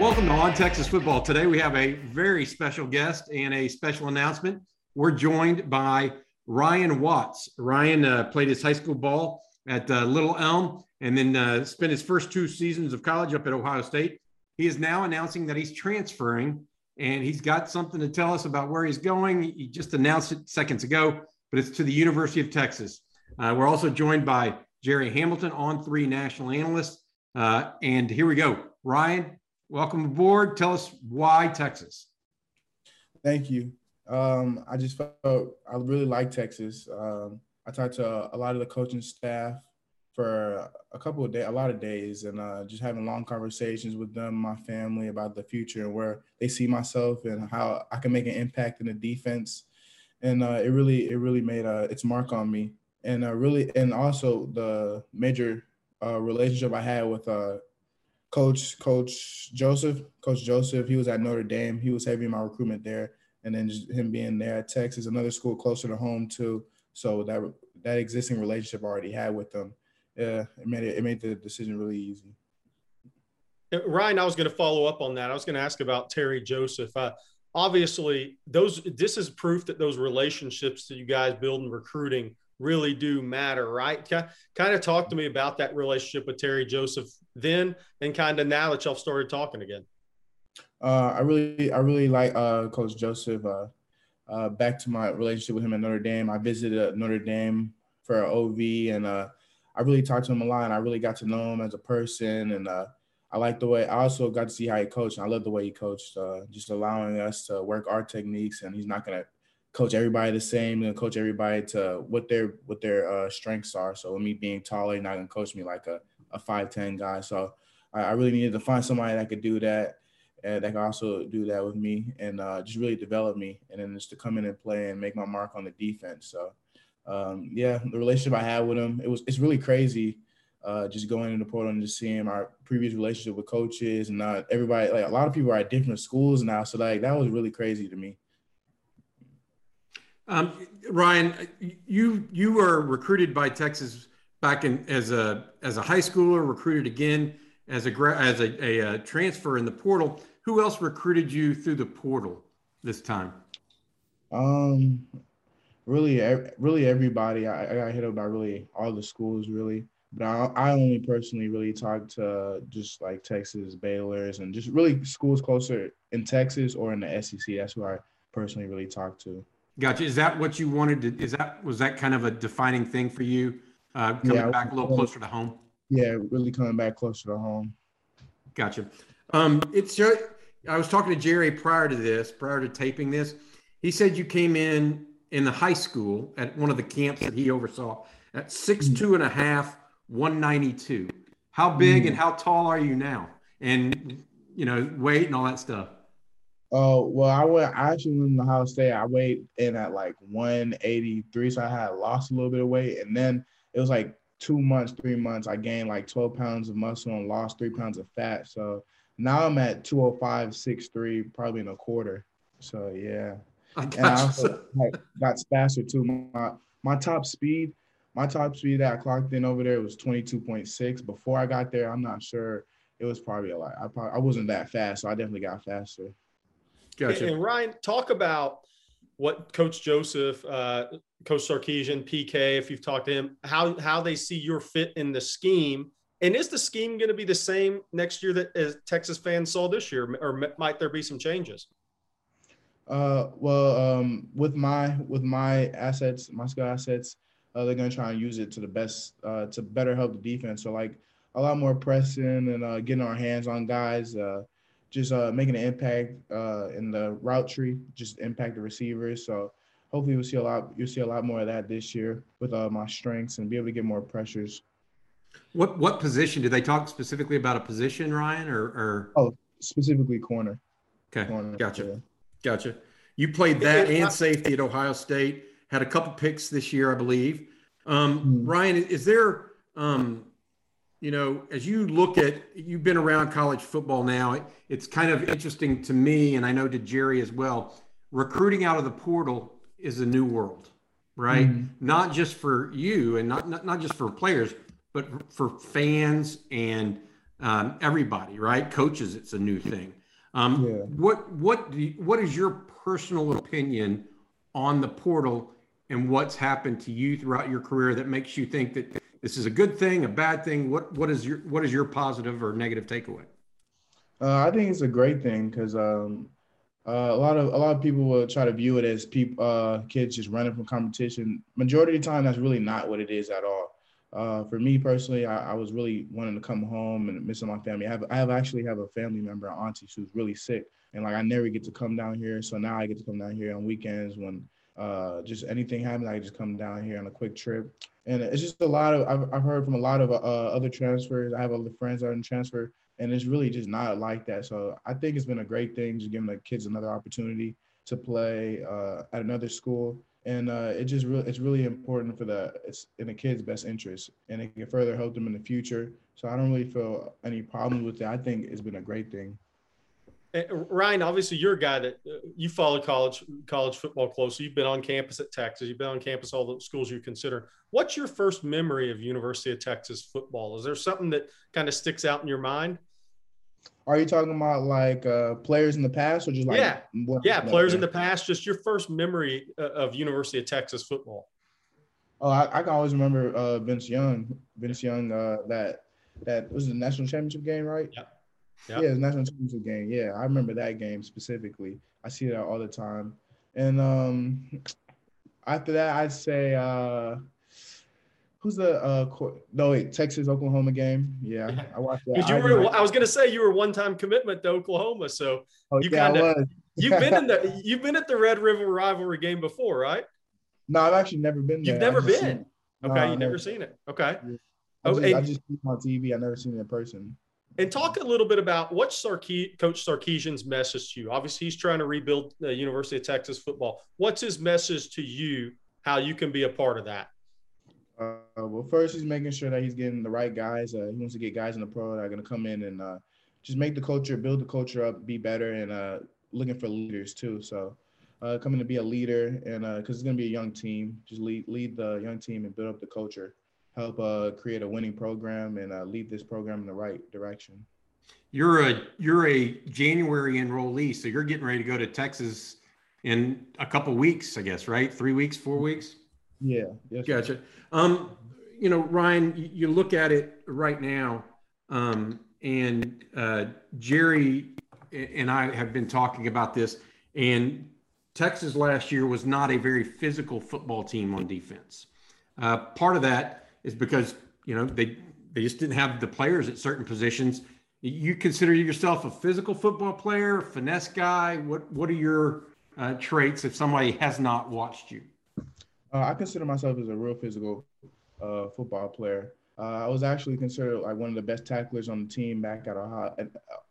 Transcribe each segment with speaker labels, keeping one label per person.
Speaker 1: Welcome to On Texas Football. Today we have a very special guest and a special announcement. We're joined by Ryan Watts. Ryan uh, played his high school ball at uh, Little Elm and then uh, spent his first two seasons of college up at Ohio State. He is now announcing that he's transferring and he's got something to tell us about where he's going. He just announced it seconds ago, but it's to the University of Texas. Uh, we're also joined by Gerry Hamilton, on three national analyst. Uh, and here we go. Ryan, welcome aboard. Tell us why Texas.
Speaker 2: Thank you. Um, I just felt I really like Texas. Um, I talked to a lot of the coaching staff for a couple of days, a lot of days, and uh, just having long conversations with them, my family about the future and where they see myself and how I can make an impact in the defense. And uh, it really, it really made uh, its mark on me. And uh, really, and also the major uh, relationship I had with uh, Coach Coach Joseph. Coach Joseph, he was at Notre Dame. He was heavy in my recruitment there, and then him being there at Texas, another school closer to home too. So that that existing relationship I already had with them, yeah, it made it, it made the decision really easy.
Speaker 3: Ryan, I was going to follow up on that. I was going to ask about Terry Joseph. Uh, obviously, those this is proof that those relationships that you guys build in recruiting really do matter, right? Kind of talk to me about that relationship with Terry Joseph then, and kind of now that y'all started talking again.
Speaker 2: Uh, I really, I really like uh, Coach Joseph. Uh, uh, back to my relationship with him at Notre Dame, I visited Notre Dame for OV, and uh, I really talked to him a lot. And I really got to know him as a person, and uh, I like the way. I also got to see how he coached. I love the way he coached, just allowing us to work our techniques, and he's not gonna coach everybody the same He's gonna coach everybody to what their what their uh, strengths are. So me being taller, you're not gonna coach me like a a five ten guy. So I, I, really needed to find somebody that could do that and that could also do that with me and uh, just really develop me and then just to come in and play and make my mark on the defense. So um, yeah, the relationship I had with him, it was it's really crazy. Uh, just going into portal and just seeing our previous relationship with coaches and not everybody like a lot of people are at different schools now. So like that was really crazy to me.
Speaker 1: Um, Ryan, you you were recruited by Texas back in as a as a high schooler, recruited again as a as a, a, a transfer in the portal. Who else recruited you through the portal this time?
Speaker 2: Um, really, really everybody. I, I got hit up by really all the schools, really. But I, I only personally really talked to just like Texas, Baylor's, and just really schools closer in Texas or in the SEC. That's who I personally really talked to.
Speaker 1: Gotcha. Is that what you wanted to? Is that was that kind of a defining thing for you, uh, coming yeah, back a little closer to home?
Speaker 2: Yeah, really coming back closer to home.
Speaker 1: Gotcha. Um, it's. I was talking to Gerry prior to this, prior to taping this. He said you came in in the high school at one of the camps that he oversaw at six two and a half, one ninety two. How big and hmm. how tall are you now? And you know, weight and all that stuff.
Speaker 2: Oh well, I went. I actually went to Ohio State. I weighed in at like 183, so I had lost a little bit of weight, and then it was like two months, three months. I gained like 12 pounds of muscle and lost three pounds of fat. So now I'm at 205, 63, probably in a quarter. So yeah, I and I also like, got faster too. My my top speed, my top speed that I clocked in over there was 22.6. Before I got there, I'm not sure. It was probably a lot. I probably I wasn't that fast, so I definitely got faster.
Speaker 3: Gotcha. And, Ryan, talk about what Coach Joseph, uh, Coach Sarkisian, PK, if you've talked to him, how how they see your fit in the scheme. And is the scheme going to be the same next year that as Texas fans saw this year, or might there be some changes?
Speaker 2: Uh, well, um, with my with my assets, my skill assets, uh, they're going to try and use it to the best uh, to better help the defense. So like a lot more pressing and uh, getting our hands on guys. Uh, just uh, making an impact uh, in the route tree, just impact the receivers. So hopefully we'll see a lot. You'll see a lot more of that this year with uh, my strengths and be able to get more pressures.
Speaker 1: What what position did they talk specifically about a position, Ryan, or, or...
Speaker 2: oh specifically corner?
Speaker 1: Okay, corner, gotcha, yeah. Gotcha. You played that and safety at Ohio State. Had a couple picks this year, I believe. Um, mm-hmm. Ryan, is there um, you know, as you look at, you've been around college football now, it's kind of interesting to me, and I know to Gerry as well. Recruiting out of the portal is a new world, right? Mm-hmm. Not just for you and not, not, not just for players, but for fans and um, everybody, right? Coaches, it's a new thing. Um, yeah. What what you, what is your personal opinion on the portal and what's happened to you throughout your career that makes you think that this is a good thing, a bad thing? What what is your what is your positive or negative takeaway?
Speaker 2: Uh, I think it's a great thing because um, uh, a lot of a lot of people will try to view it as people uh, kids just running from competition. Majority of the time, that's really not what it is at all. Uh, for me personally, I, I, was really wanting to come home and missing my family. I have I have actually have a family member, auntie, who's really sick, and like I never get to come down here. So now I get to come down here on weekends when uh, just anything happens. I just come down here on a quick trip and it's just a lot of I've, I've heard from a lot of uh, other transfers. I have other friends that are in transfer, and it's really just not like that. So I think it's been a great thing, just giving the kids another opportunity to play uh, at another school, and uh, it just really it's really important for the it's in the kids' best interest, and it can further help them in the future. So I don't really feel any problems with it. I think it's been a great thing.
Speaker 3: Ryan, obviously, you're a guy that uh, you follow college college football closely. You've been on campus at Texas. You've been on campus all the schools you consider. What's your first memory of University of Texas football? Is there something that kind of sticks out in your mind?
Speaker 2: Are you talking about like uh, players in the past, or just like
Speaker 3: yeah, yeah, players in the past? Just your first memory uh, of University of Texas football.
Speaker 2: Oh, I, I can always remember uh, Vince Young. Vince Young, uh, that that was the national championship game, right?
Speaker 3: Yeah
Speaker 2: Yep. Yeah, the national championship game. Yeah, I remember that game specifically. I see that all the time. And um, after that, I'd say uh, who's the uh, no wait Texas Oklahoma game? Yeah, I watched that.
Speaker 3: you were, I, I was gonna say you were one time commitment to Oklahoma, so oh, you yeah, kind of you've been in the you've been at the Red River rivalry game before, right?
Speaker 2: No, I've actually never been there.
Speaker 3: You've never been. Okay, no, you've never seen it. Okay. Yeah.
Speaker 2: I, oh, just, and, I just on TV. I've never seen it in person.
Speaker 3: And talk a little bit about what's Sarke- Coach Sarkisian's message to you. Obviously, he's trying to rebuild the University of Texas football. What's his message to you? How you can be a part of that?
Speaker 2: Uh, well, first, he's making sure that he's getting the right guys. Uh, he wants to get guys in the pro that are going to come in and uh, just make the culture, build the culture up, be better, and uh, looking for leaders too. So, uh, coming to be a leader, and because uh, it's going to be a young team, just lead lead the young team and build up the culture help uh, create a winning program and uh, lead this program in the right direction.
Speaker 1: You're a you're a January enrollee, so you're getting ready to go to Texas in a couple weeks, I guess, right? Three weeks, four weeks.
Speaker 2: Yeah. Yes,
Speaker 1: gotcha. Um, you know, Ryan, you look at it right now, um, and uh, Gerry and I have been talking about this, and Texas last year was not a very physical football team on defense. Uh, part of that is because you know they they just didn't have the players at certain positions. You consider yourself a physical football player, finesse guy. What what are your uh, traits if somebody has not watched you?
Speaker 2: Uh, I consider myself as a real physical uh, football player. Uh, I was actually considered like one of the best tacklers on the team back at Ohio. Uh,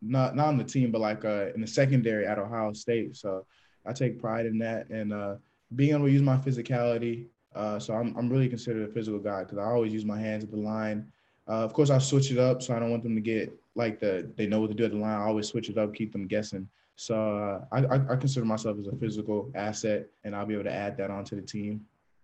Speaker 2: not not on the team, but like uh, in the secondary at Ohio State. So I take pride in that and being able to use my physicality uh, so I'm, I'm really considered a physical guy because I always use my hands at the line. Uh, of course, I switch it up, so I don't want them to get like the they know what to do at the line. I always switch it up, keep them guessing. So uh, I, I consider myself as a physical asset, and I'll be able to add that onto the team.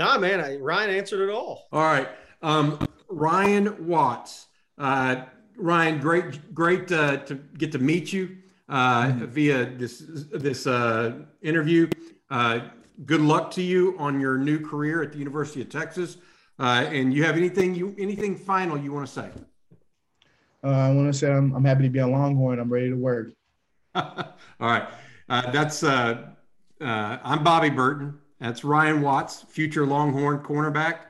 Speaker 3: Nah, man, I, Ryan answered it all.
Speaker 1: All right. Um, Ryan Watts. Uh, Ryan, great, great uh, to get to meet you uh, mm-hmm. via this this uh, interview. Uh, good luck to you on your new career at the University of Texas. Uh, and you have anything you anything final you want to say?
Speaker 2: I want to say I'm, I'm happy to be a Longhorn. I'm ready to work.
Speaker 1: All right. that's I'm Bobby Burton. That's Ryan Watts, future Longhorn cornerback,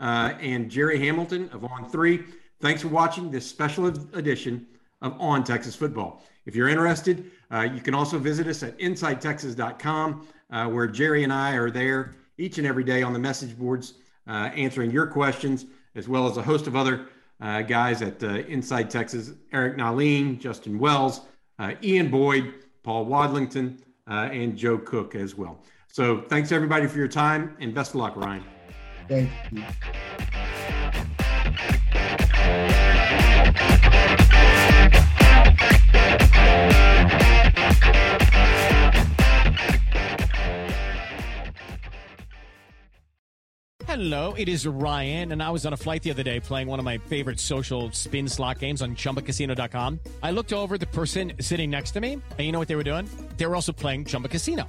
Speaker 1: uh, and Gerry Hamilton of On Three. Thanks for watching this special edition of On Texas Football. If you're interested, uh, you can also visit us at InsideTexas.com, uh, where Gerry and I are there each and every day on the message boards uh, answering your questions, as well as a host of other uh, guys at uh, Inside Texas Eric Nahlin, Justin Wells, Ian Boyd, Paul Wadlington, and Joe Cook as well. So thanks everybody for your time and best of luck, Ryan.
Speaker 2: Thank you.
Speaker 4: Hello, it is Ryan, and I was on a flight the other day playing one of my favorite social spin slot games on chumbacasino.com. I looked over the person sitting next to me, and you know what they were doing? They were also playing Chumba Casino.